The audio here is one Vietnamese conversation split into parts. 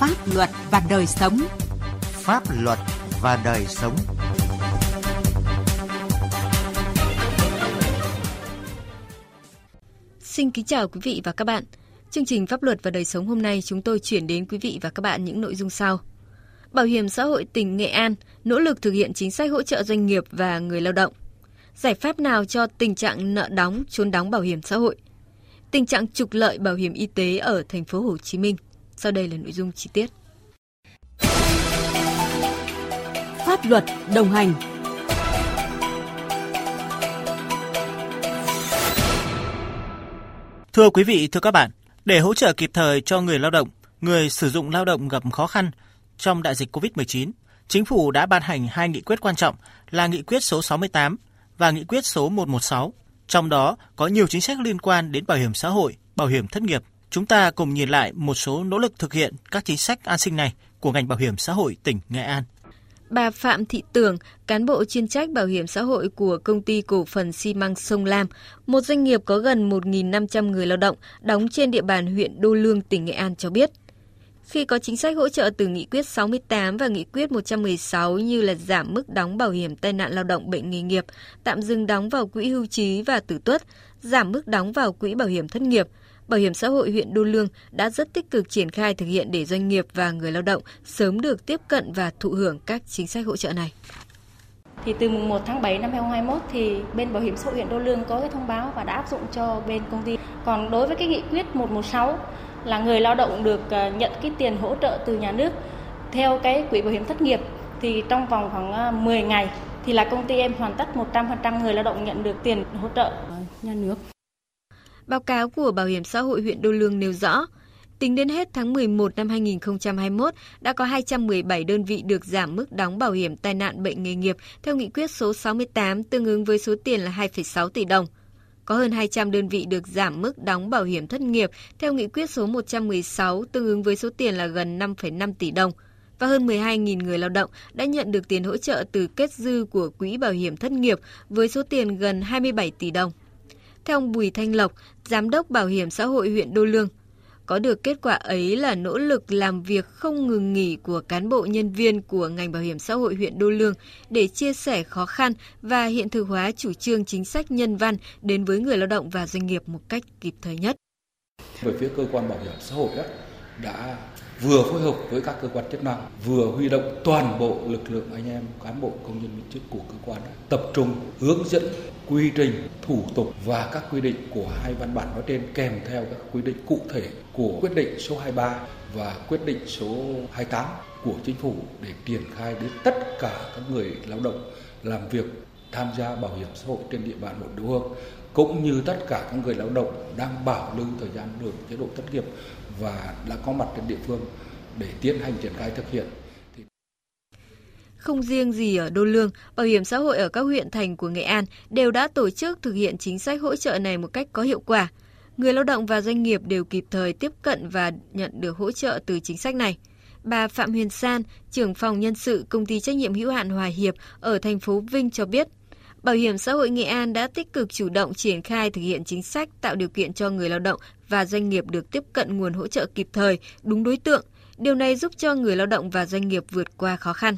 Pháp luật và đời sống. Pháp luật và đời sống. Xin kính chào quý vị và các bạn. Chương trình Pháp luật và đời sống hôm nay chúng tôi chuyển đến quý vị và các bạn những nội dung sau. Bảo hiểm xã hội tỉnh Nghệ An nỗ lực thực hiện chính sách hỗ trợ doanh nghiệp và người lao động. Giải pháp nào cho tình trạng nợ đóng, trốn đóng bảo hiểm xã hội? Tình trạng trục lợi bảo hiểm y tế ở thành phố Hồ Chí Minh. Sau đây là nội dung chi tiết. Pháp luật đồng hành Thưa quý vị, thưa các bạn, để hỗ trợ kịp thời cho người lao động, người sử dụng lao động gặp khó khăn trong đại dịch COVID-19, Chính phủ đã ban hành hai nghị quyết quan trọng là Nghị quyết số 68 và Nghị quyết số 116. Trong đó có nhiều chính sách liên quan đến bảo hiểm xã hội, bảo hiểm thất nghiệp. Chúng ta cùng nhìn lại một số nỗ lực thực hiện các chính sách an sinh này của ngành bảo hiểm xã hội tỉnh Nghệ An. Bà Phạm Thị Tường, cán bộ chuyên trách bảo hiểm xã hội của công ty cổ phần xi măng Sông Lam, một doanh nghiệp có gần 1.500 người lao động đóng trên địa bàn huyện Đô Lương, tỉnh Nghệ An cho biết. Khi có chính sách hỗ trợ từ Nghị quyết 68 và Nghị quyết 116 như là giảm mức đóng bảo hiểm tai nạn lao động bệnh nghề nghiệp, tạm dừng đóng vào quỹ hưu trí và tử tuất, giảm mức đóng vào quỹ bảo hiểm thất nghiệp, Bảo hiểm xã hội huyện Đô Lương đã rất tích cực triển khai thực hiện để doanh nghiệp và người lao động sớm được tiếp cận và thụ hưởng các chính sách hỗ trợ này. Thì từ mùng 1 tháng 7 năm 2021 thì bên Bảo hiểm xã hội huyện Đô Lương có cái thông báo và đã áp dụng cho bên công ty. Còn đối với cái nghị quyết 116 là người lao động được ờ, nhận cái tiền hỗ trợ từ nhà nước theo cái quỹ bảo hiểm thất nghiệp thì trong vòng khoảng 10 ờ, ngày thì là công ty em hoàn tất 100% người lao động nhận được tiền hỗ trợ nhà nước. Báo cáo của Bảo hiểm xã hội huyện Đô Lương nêu rõ, tính đến hết tháng 11 năm 2021 đã có 217 đơn vị được giảm mức đóng bảo hiểm tai nạn bệnh nghề nghiệp theo nghị quyết số 68 tương ứng với số tiền là 2,6 tỷ đồng. Có hơn 200 đơn vị được giảm mức đóng bảo hiểm thất nghiệp theo nghị quyết số 116 tương ứng với số tiền là gần 5,5 tỷ đồng và hơn 12.000 người lao động đã nhận được tiền hỗ trợ từ kết dư của Quỹ Bảo hiểm Thất nghiệp với số tiền gần 27 tỷ đồng. Theo ông Bùi Thanh Lộc, Giám đốc Bảo hiểm xã hội huyện Đô Lương, có được kết quả ấy là nỗ lực làm việc không ngừng nghỉ của cán bộ nhân viên của ngành bảo hiểm xã hội huyện Đô Lương để chia sẻ khó khăn và hiện thực hóa chủ trương chính sách nhân văn đến với người lao động và doanh nghiệp một cách kịp thời nhất. Về phía cơ quan bảo hiểm xã hội đó, đã vừa phối hợp với các cơ quan chức năng, vừa huy động toàn bộ lực lượng anh em cán bộ công nhân viên chức của cơ quan tập trung hướng dẫn quy trình, thủ tục và các quy định của hai văn bản nói trên kèm theo các quy định cụ thể của quyết định số 23 và quyết định số 28 của chính phủ để triển khai đến tất cả các người lao động làm việc tham gia bảo hiểm xã hội trên địa bàn một địa phương cũng như tất cả các người lao động đang bảo lưu thời gian hưởng chế độ thất nghiệp và đã có mặt trên địa phương để tiến hành triển khai thực hiện. Không riêng gì ở Đô Lương, Bảo hiểm xã hội ở các huyện thành của Nghệ An đều đã tổ chức thực hiện chính sách hỗ trợ này một cách có hiệu quả. Người lao động và doanh nghiệp đều kịp thời tiếp cận và nhận được hỗ trợ từ chính sách này. Bà Phạm Huyền San, trưởng phòng nhân sự công ty trách nhiệm hữu hạn Hòa Hiệp ở thành phố Vinh cho biết, Bảo hiểm xã hội Nghệ An đã tích cực chủ động triển khai thực hiện chính sách tạo điều kiện cho người lao động và doanh nghiệp được tiếp cận nguồn hỗ trợ kịp thời, đúng đối tượng. Điều này giúp cho người lao động và doanh nghiệp vượt qua khó khăn.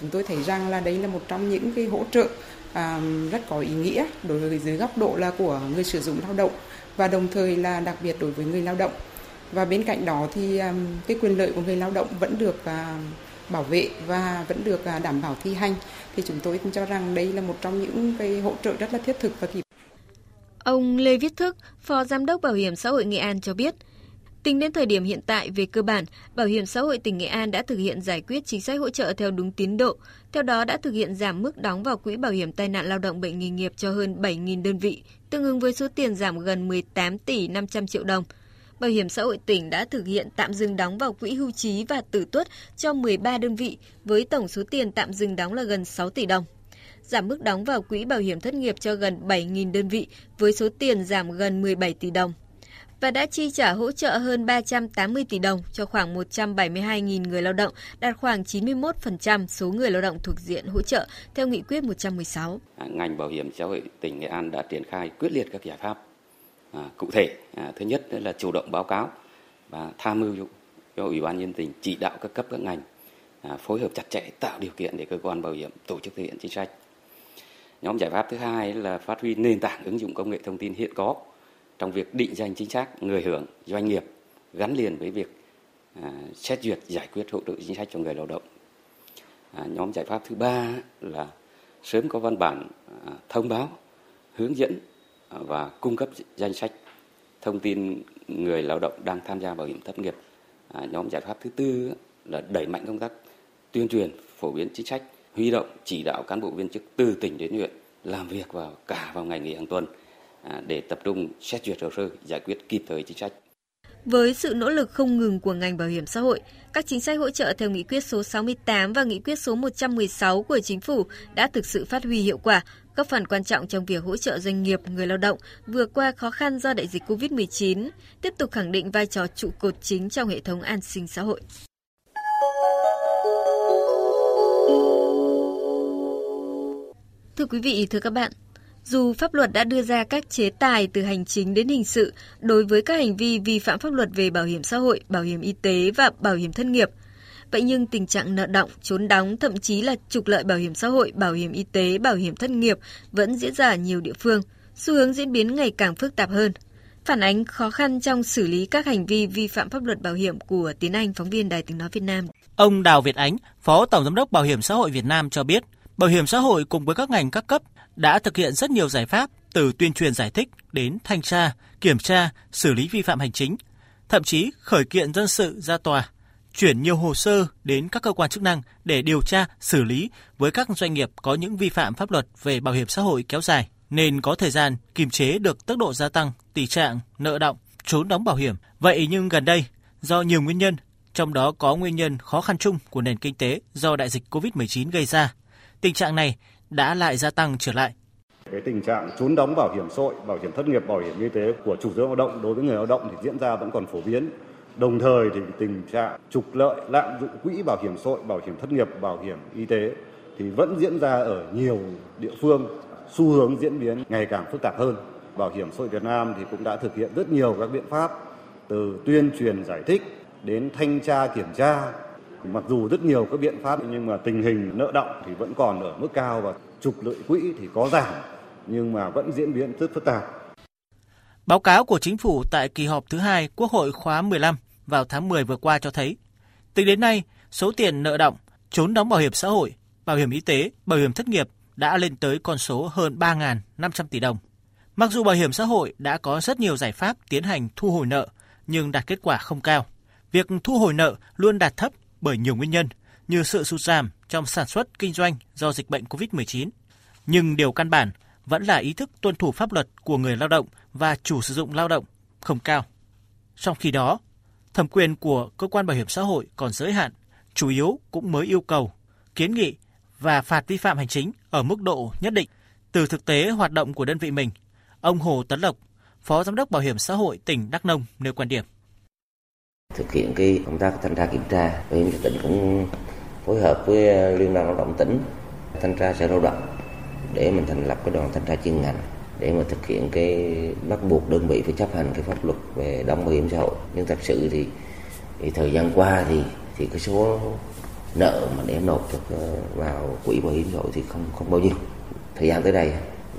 Chúng tôi thấy rằng là đây là một trong những cái hỗ trợ à, rất có ý nghĩa đối với dưới góc độ là của người sử dụng lao động và đồng thời là đặc biệt đối với người lao động. Và bên cạnh đó thì à, cái quyền lợi của người lao động vẫn được à, bảo vệ và vẫn được à, đảm bảo thi hành thì chúng tôi cho rằng đây là một trong những cái hỗ trợ rất là thiết thực và kịp Ông Lê Viết Thức, Phó Giám đốc Bảo hiểm xã hội Nghệ An cho biết, tính đến thời điểm hiện tại về cơ bản, Bảo hiểm xã hội tỉnh Nghệ An đã thực hiện giải quyết chính sách hỗ trợ theo đúng tiến độ, theo đó đã thực hiện giảm mức đóng vào quỹ bảo hiểm tai nạn lao động bệnh nghề nghiệp cho hơn 7.000 đơn vị, tương ứng với số tiền giảm gần 18 tỷ 500 triệu đồng. Bảo hiểm xã hội tỉnh đã thực hiện tạm dừng đóng vào quỹ hưu trí và tử tuất cho 13 đơn vị với tổng số tiền tạm dừng đóng là gần 6 tỷ đồng. Giảm mức đóng vào quỹ bảo hiểm thất nghiệp cho gần 7.000 đơn vị với số tiền giảm gần 17 tỷ đồng và đã chi trả hỗ trợ hơn 380 tỷ đồng cho khoảng 172.000 người lao động, đạt khoảng 91% số người lao động thuộc diện hỗ trợ theo nghị quyết 116. À, ngành bảo hiểm xã hội tỉnh Nghệ An đã triển khai quyết liệt các giải pháp à, cụ thể. À, thứ nhất là chủ động báo cáo và tham mưu cho Ủy ban nhân tỉnh chỉ đạo các cấp các ngành à, phối hợp chặt chẽ tạo điều kiện để cơ quan bảo hiểm tổ chức thực hiện chính sách. Nhóm giải pháp thứ hai là phát huy nền tảng ứng dụng công nghệ thông tin hiện có trong việc định danh chính xác người hưởng doanh nghiệp gắn liền với việc à, xét duyệt giải quyết hỗ trợ chính sách cho người lao động. À, nhóm giải pháp thứ ba là sớm có văn bản à, thông báo hướng dẫn à, và cung cấp danh sách thông tin người lao động đang tham gia bảo hiểm thất nghiệp. À, nhóm giải pháp thứ tư là đẩy mạnh công tác tuyên truyền, phổ biến chính sách, huy động chỉ đạo cán bộ viên chức từ tỉnh đến huyện làm việc vào cả vào ngày nghỉ hàng tuần À, để tập trung xét duyệt hồ sơ, giải quyết kịp thời chính sách. Với sự nỗ lực không ngừng của ngành bảo hiểm xã hội, các chính sách hỗ trợ theo nghị quyết số 68 và nghị quyết số 116 của chính phủ đã thực sự phát huy hiệu quả, góp phần quan trọng trong việc hỗ trợ doanh nghiệp, người lao động vượt qua khó khăn do đại dịch COVID-19, tiếp tục khẳng định vai trò trụ cột chính trong hệ thống an sinh xã hội. Thưa quý vị, thưa các bạn, dù pháp luật đã đưa ra các chế tài từ hành chính đến hình sự đối với các hành vi vi phạm pháp luật về bảo hiểm xã hội, bảo hiểm y tế và bảo hiểm thất nghiệp, vậy nhưng tình trạng nợ động, trốn đóng, thậm chí là trục lợi bảo hiểm xã hội, bảo hiểm y tế, bảo hiểm thất nghiệp vẫn diễn ra ở nhiều địa phương, xu hướng diễn biến ngày càng phức tạp hơn. Phản ánh khó khăn trong xử lý các hành vi vi phạm pháp luật bảo hiểm của Tiến Anh, phóng viên Đài tiếng nói Việt Nam. Ông Đào Việt Ánh, Phó Tổng giám đốc Bảo hiểm xã hội Việt Nam cho biết, Bảo hiểm xã hội cùng với các ngành các cấp đã thực hiện rất nhiều giải pháp từ tuyên truyền giải thích đến thanh tra, kiểm tra, xử lý vi phạm hành chính, thậm chí khởi kiện dân sự ra tòa, chuyển nhiều hồ sơ đến các cơ quan chức năng để điều tra, xử lý với các doanh nghiệp có những vi phạm pháp luật về bảo hiểm xã hội kéo dài, nên có thời gian kiềm chế được tốc độ gia tăng tỷ trạng nợ động, trốn đóng bảo hiểm. Vậy nhưng gần đây, do nhiều nguyên nhân, trong đó có nguyên nhân khó khăn chung của nền kinh tế do đại dịch COVID-19 gây ra, tình trạng này đã lại gia tăng trở lại. Cái tình trạng trốn đóng bảo hiểm xã hội, bảo hiểm thất nghiệp, bảo hiểm y tế của chủ sử lao động đối với người lao động thì diễn ra vẫn còn phổ biến. Đồng thời thì tình trạng trục lợi, lạm dụng quỹ bảo hiểm xã hội, bảo hiểm thất nghiệp, bảo hiểm y tế thì vẫn diễn ra ở nhiều địa phương, xu hướng diễn biến ngày càng phức tạp hơn. Bảo hiểm xã hội Việt Nam thì cũng đã thực hiện rất nhiều các biện pháp từ tuyên truyền giải thích đến thanh tra kiểm tra Mặc dù rất nhiều các biện pháp nhưng mà tình hình nợ động thì vẫn còn ở mức cao và trục lợi quỹ thì có giảm nhưng mà vẫn diễn biến rất phức tạp. Báo cáo của chính phủ tại kỳ họp thứ hai Quốc hội khóa 15 vào tháng 10 vừa qua cho thấy, tính đến nay, số tiền nợ động, trốn đóng bảo hiểm xã hội, bảo hiểm y tế, bảo hiểm thất nghiệp đã lên tới con số hơn 3.500 tỷ đồng. Mặc dù bảo hiểm xã hội đã có rất nhiều giải pháp tiến hành thu hồi nợ, nhưng đạt kết quả không cao. Việc thu hồi nợ luôn đạt thấp bởi nhiều nguyên nhân như sự sụt giảm trong sản xuất kinh doanh do dịch bệnh COVID-19. Nhưng điều căn bản vẫn là ý thức tuân thủ pháp luật của người lao động và chủ sử dụng lao động không cao. Trong khi đó, thẩm quyền của cơ quan bảo hiểm xã hội còn giới hạn, chủ yếu cũng mới yêu cầu, kiến nghị và phạt vi phạm hành chính ở mức độ nhất định. Từ thực tế hoạt động của đơn vị mình, ông Hồ Tấn Lộc, Phó Giám đốc Bảo hiểm xã hội tỉnh Đắk Nông nêu quan điểm thực hiện cái công tác thanh tra kiểm tra. Bảo hiểm tỉnh cũng phối hợp với ờ, liên đoàn lao động tỉnh thanh tra sở lao động để mình thành lập cái đoàn thanh tra chuyên ngành để mà thực hiện cái bắt buộc đơn vị phải chấp hành cái pháp luật về đóng bảo hiểm xã hội. Nhưng thật sự thì, thì thời gian qua thì thì cái số nợ mà để nộp ờ, vào quỹ bảo hiểm xã hội thì không không bao nhiêu. Thời gian tới đây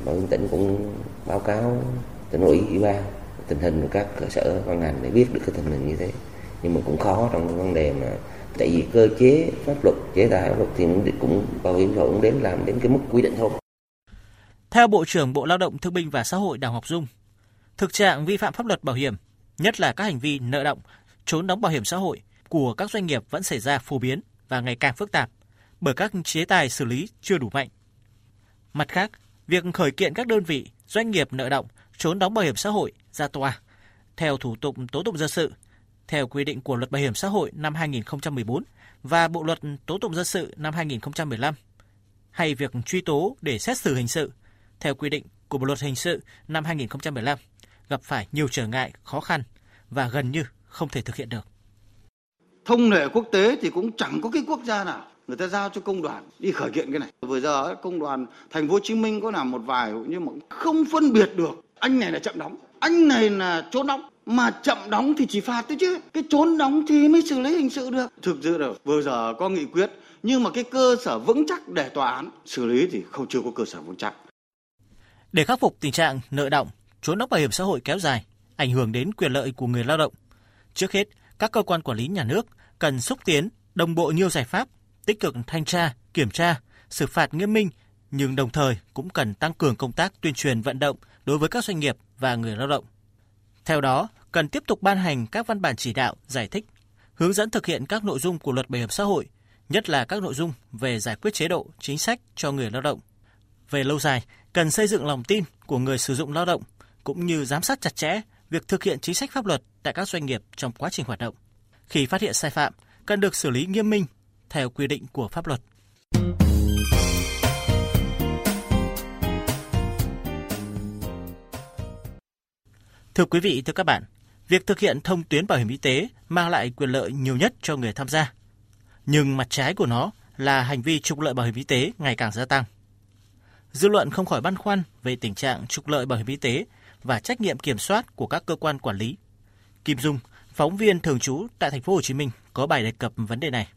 bảo hiểm tỉnh cũng báo cáo tỉnh ủy ủy ban tình hình của các cơ sở ban ngành để biết được cái tình hình như thế nhưng mà cũng khó trong vấn đề mà tại vì cơ chế pháp luật chế tài pháp luật thì cũng bảo hiểm xã hội cũng đến làm đến cái mức quy định thôi. Theo Bộ trưởng Bộ Lao động Thương binh và Xã hội Đào Ngọc Dung, thực trạng vi phạm pháp luật bảo hiểm, nhất là các hành vi nợ động, trốn đóng bảo hiểm xã hội của các doanh nghiệp vẫn xảy ra phổ biến và ngày càng phức tạp bởi các chế tài xử lý chưa đủ mạnh. Mặt khác, việc khởi kiện các đơn vị, doanh nghiệp nợ động, trốn đóng bảo hiểm xã hội ra tòa theo thủ tục tố tụng dân sự theo quy định của Luật Bảo hiểm xã hội năm 2014 và Bộ luật Tố tụng dân sự năm 2015, hay việc truy tố để xét xử hình sự theo quy định của Bộ luật hình sự năm 2015 gặp phải nhiều trở ngại, khó khăn và gần như không thể thực hiện được. Thông lệ quốc tế thì cũng chẳng có cái quốc gia nào người ta giao cho công đoàn đi khởi kiện cái này. Vừa giờ công đoàn thành phố Hồ Chí Minh có làm một vài nhưng mà không phân biệt được anh này là chậm đóng, anh này là trốn đóng mà chậm đóng thì chỉ phạt thôi chứ. Cái trốn đóng thì mới xử lý hình sự được. Thực sự là vừa giờ có nghị quyết nhưng mà cái cơ sở vững chắc để tòa án xử lý thì không chưa có cơ sở vững chắc. Để khắc phục tình trạng nợ động trốn đóng bảo hiểm xã hội kéo dài ảnh hưởng đến quyền lợi của người lao động. Trước hết các cơ quan quản lý nhà nước cần xúc tiến đồng bộ nhiều giải pháp tích cực thanh tra kiểm tra xử phạt nghiêm minh nhưng đồng thời cũng cần tăng cường công tác tuyên truyền vận động đối với các doanh nghiệp và người lao động. Theo đó, cần tiếp tục ban hành các văn bản chỉ đạo, giải thích, hướng dẫn thực hiện các nội dung của luật bảo hiểm xã hội, nhất là các nội dung về giải quyết chế độ, chính sách cho người lao động. Về lâu dài, cần xây dựng lòng tin của người sử dụng lao động cũng như giám sát chặt chẽ việc thực hiện chính sách pháp luật tại các doanh nghiệp trong quá trình hoạt động. Khi phát hiện sai phạm, cần được xử lý nghiêm minh theo quy định của pháp luật. Thưa quý vị, thưa các bạn, việc thực hiện thông tuyến bảo hiểm y tế mang lại quyền lợi nhiều nhất cho người tham gia. Nhưng mặt trái của nó là hành vi trục lợi bảo hiểm y tế ngày càng gia tăng. Dư luận không khỏi băn khoăn về tình trạng trục lợi bảo hiểm y tế và trách nhiệm kiểm soát của các cơ quan quản lý. Kim Dung, phóng viên thường trú tại thành phố Hồ Chí Minh có bài đề cập vấn đề này.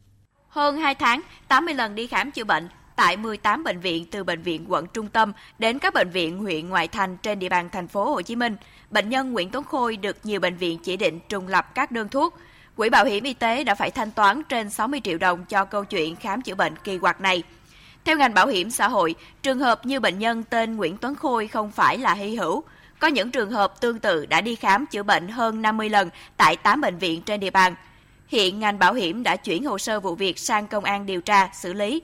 Hơn 2 tháng, 80 lần đi khám chữa bệnh tại 18 bệnh viện từ bệnh viện quận trung tâm đến các bệnh viện huyện ngoại thành trên địa bàn thành phố Hồ Chí Minh. Bệnh nhân Nguyễn Tuấn Khôi được nhiều bệnh viện chỉ định trùng lập các đơn thuốc. Quỹ bảo hiểm y tế đã phải thanh toán trên 60 triệu đồng cho câu chuyện khám chữa bệnh kỳ quặc này. Theo ngành bảo hiểm xã hội, trường hợp như bệnh nhân tên Nguyễn Tuấn Khôi không phải là hy hữu. Có những trường hợp tương tự đã đi khám chữa bệnh hơn 50 lần tại 8 bệnh viện trên địa bàn. Hiện ngành bảo hiểm đã chuyển hồ sơ vụ việc sang công an điều tra, xử lý.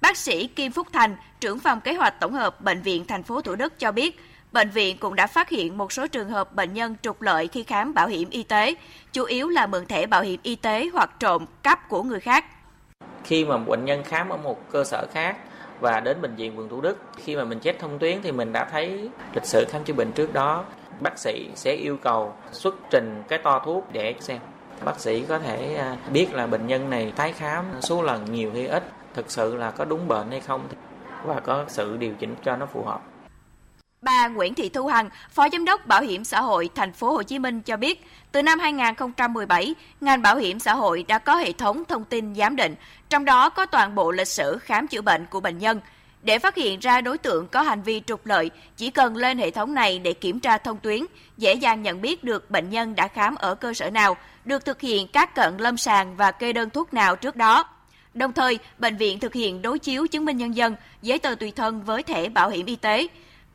Bác sĩ Kim Phúc Thành, trưởng phòng kế hoạch tổng hợp Bệnh viện thành phố Thủ Đức cho biết, bệnh viện cũng đã phát hiện một số trường hợp bệnh nhân trục lợi khi khám bảo hiểm y tế, chủ yếu là mượn thẻ bảo hiểm y tế hoặc trộm cắp của người khác. Khi mà bệnh nhân khám ở một cơ sở khác và đến bệnh viện quận Thủ Đức, khi mà mình chết thông tuyến thì mình đã thấy lịch sử khám chữa bệnh trước đó. Bác sĩ sẽ yêu cầu xuất trình cái to thuốc để xem. Bác sĩ có thể à, biết là bệnh nhân này tái khám số lần nhiều hay ít thực sự là có đúng bệnh hay không và có sự điều chỉnh cho nó phù hợp. Bà Nguyễn Thị Thu Hằng, Phó Giám đốc Bảo hiểm xã hội thành phố Hồ Chí Minh cho biết, từ năm 2017, ngành bảo hiểm xã hội đã có hệ thống thông tin giám định, trong đó có toàn bộ lịch sử khám chữa bệnh của bệnh nhân. Để phát hiện ra đối tượng có hành vi trục lợi, chỉ cần lên hệ thống này để kiểm tra thông tuyến, dễ dàng nhận biết được bệnh nhân đã khám ở cơ sở nào, được thực hiện các cận lâm sàng và kê đơn thuốc nào trước đó. Đồng thời, bệnh viện thực hiện đối chiếu chứng minh nhân dân, giấy tờ tùy thân với thẻ bảo hiểm y tế.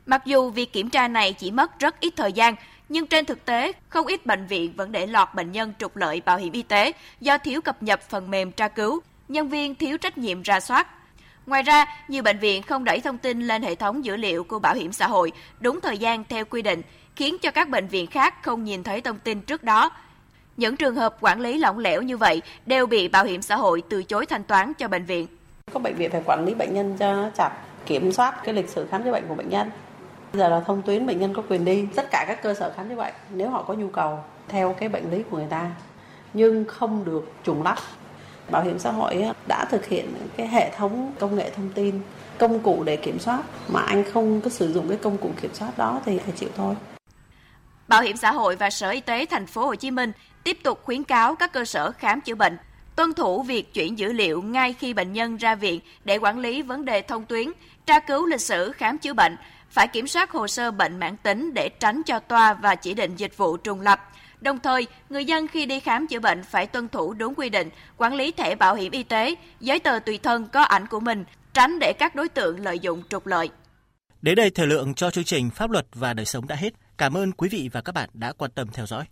Mặc dù việc kiểm tra này chỉ mất rất ít thời gian, nhưng trên thực tế, không ít bệnh viện vẫn để lọt bệnh nhân trục lợi bảo hiểm y tế do thiếu cập nhật phần mềm tra cứu, nhân viên thiếu trách nhiệm ra soát. Ngoài ra, nhiều bệnh viện không đẩy thông tin lên hệ thống dữ liệu của bảo hiểm xã hội đúng thời gian theo quy định, khiến cho các bệnh viện khác không nhìn thấy thông tin trước đó, những trường hợp quản lý lỏng lẻo như vậy đều bị bảo hiểm xã hội từ chối thanh toán cho bệnh viện. Có bệnh viện phải quản lý bệnh nhân cho chặt, kiểm soát cái lịch sử khám chữa bệnh của bệnh nhân. Bây giờ là thông tuyến bệnh nhân có quyền đi tất cả các cơ sở khám chữa bệnh nếu họ có nhu cầu theo cái bệnh lý của người ta nhưng không được trùng lắp. Bảo hiểm xã hội đã thực hiện cái hệ thống công nghệ thông tin công cụ để kiểm soát mà anh không có sử dụng cái công cụ kiểm soát đó thì phải chịu thôi. Bảo hiểm xã hội và Sở Y tế thành phố Hồ Chí Minh tiếp tục khuyến cáo các cơ sở khám chữa bệnh tuân thủ việc chuyển dữ liệu ngay khi bệnh nhân ra viện để quản lý vấn đề thông tuyến, tra cứu lịch sử khám chữa bệnh, phải kiểm soát hồ sơ bệnh mãn tính để tránh cho toa và chỉ định dịch vụ trùng lập. Đồng thời, người dân khi đi khám chữa bệnh phải tuân thủ đúng quy định, quản lý thẻ bảo hiểm y tế, giấy tờ tùy thân có ảnh của mình, tránh để các đối tượng lợi dụng trục lợi. Đến đây thời lượng cho chương trình Pháp luật và đời sống đã hết. Cảm ơn quý vị và các bạn đã quan tâm theo dõi.